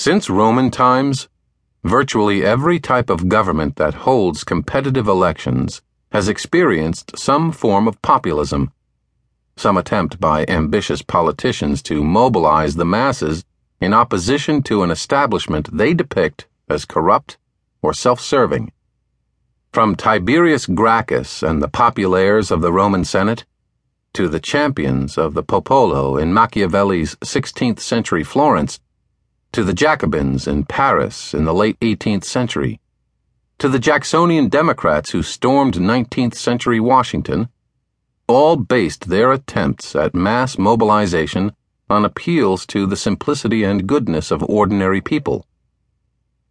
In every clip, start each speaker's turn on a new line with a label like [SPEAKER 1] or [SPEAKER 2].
[SPEAKER 1] Since Roman times, virtually every type of government that holds competitive elections has experienced some form of populism, some attempt by ambitious politicians to mobilize the masses in opposition to an establishment they depict as corrupt or self serving. From Tiberius Gracchus and the populares of the Roman Senate to the champions of the popolo in Machiavelli's 16th century Florence to the Jacobins in Paris in the late 18th century, to the Jacksonian Democrats who stormed 19th century Washington, all based their attempts at mass mobilization on appeals to the simplicity and goodness of ordinary people.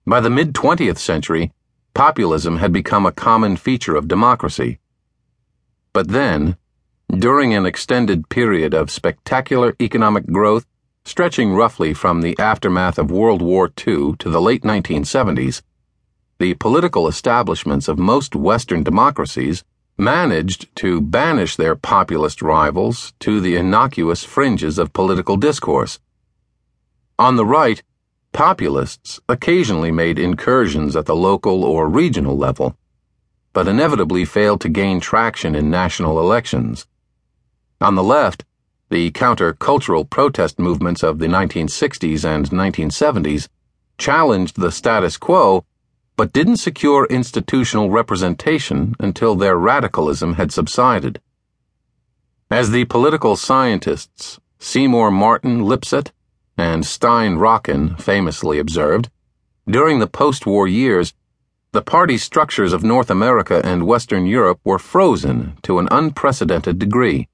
[SPEAKER 1] By the mid 20th century, populism had become a common feature of democracy. But then, during an extended period of spectacular economic growth Stretching roughly from the aftermath of World War II to the late 1970s, the political establishments of most Western democracies managed to banish their populist rivals to the innocuous fringes of political discourse. On the right, populists occasionally made incursions at the local or regional level, but inevitably failed to gain traction in national elections. On the left, the counter-cultural protest movements of the 1960s and 1970s challenged the status quo, but didn't secure institutional representation until their radicalism had subsided. As the political scientists Seymour Martin Lipset and Stein Rokkan famously observed, during the post war years, the party structures of North America and Western Europe were frozen to an unprecedented degree.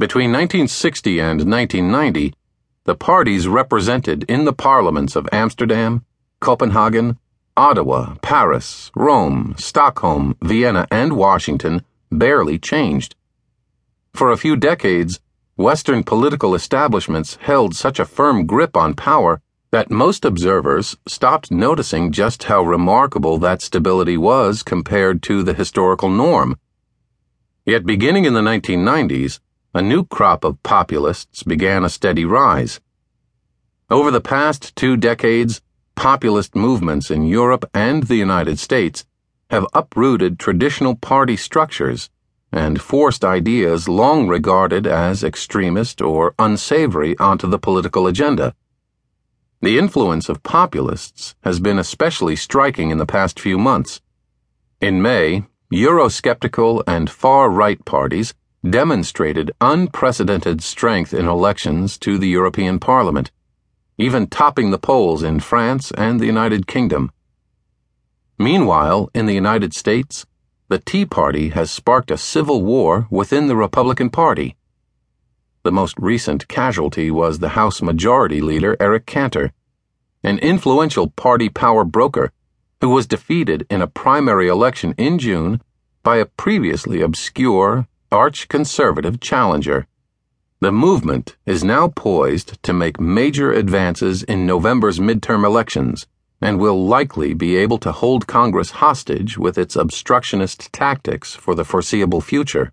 [SPEAKER 1] Between 1960 and 1990, the parties represented in the parliaments of Amsterdam, Copenhagen, Ottawa, Paris, Rome, Stockholm, Vienna, and Washington barely changed. For a few decades, Western political establishments held such a firm grip on power that most observers stopped noticing just how remarkable that stability was compared to the historical norm. Yet beginning in the 1990s, a new crop of populists began a steady rise. Over the past two decades, populist movements in Europe and the United States have uprooted traditional party structures and forced ideas long regarded as extremist or unsavory onto the political agenda. The influence of populists has been especially striking in the past few months. In May, Eurosceptical and far right parties demonstrated unprecedented strength in elections to the European Parliament, even topping the polls in France and the United Kingdom. Meanwhile, in the United States, the Tea Party has sparked a civil war within the Republican Party. The most recent casualty was the House Majority Leader Eric Cantor, an influential party power broker who was defeated in a primary election in June by a previously obscure arch conservative challenger. The movement is now poised to make major advances in November's midterm elections and will likely be able to hold Congress hostage with its obstructionist tactics for the foreseeable future.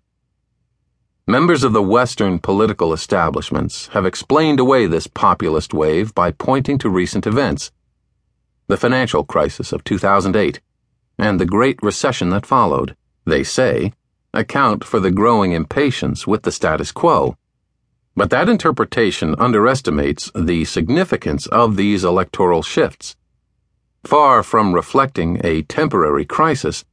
[SPEAKER 1] Members of the Western political establishments have explained away this populist wave by pointing to recent events the financial crisis of 2008 and the Great Recession that followed. They say account for the growing impatience with the status quo. But that interpretation underestimates the significance of these electoral shifts. Far from reflecting a temporary crisis,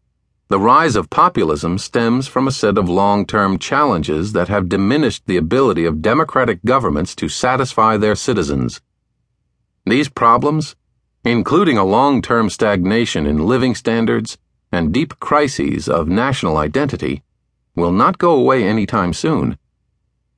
[SPEAKER 1] the rise of populism stems from a set of long term challenges that have diminished the ability of democratic governments to satisfy their citizens. These problems, including a long term stagnation in living standards and deep crises of national identity, will not go away anytime soon.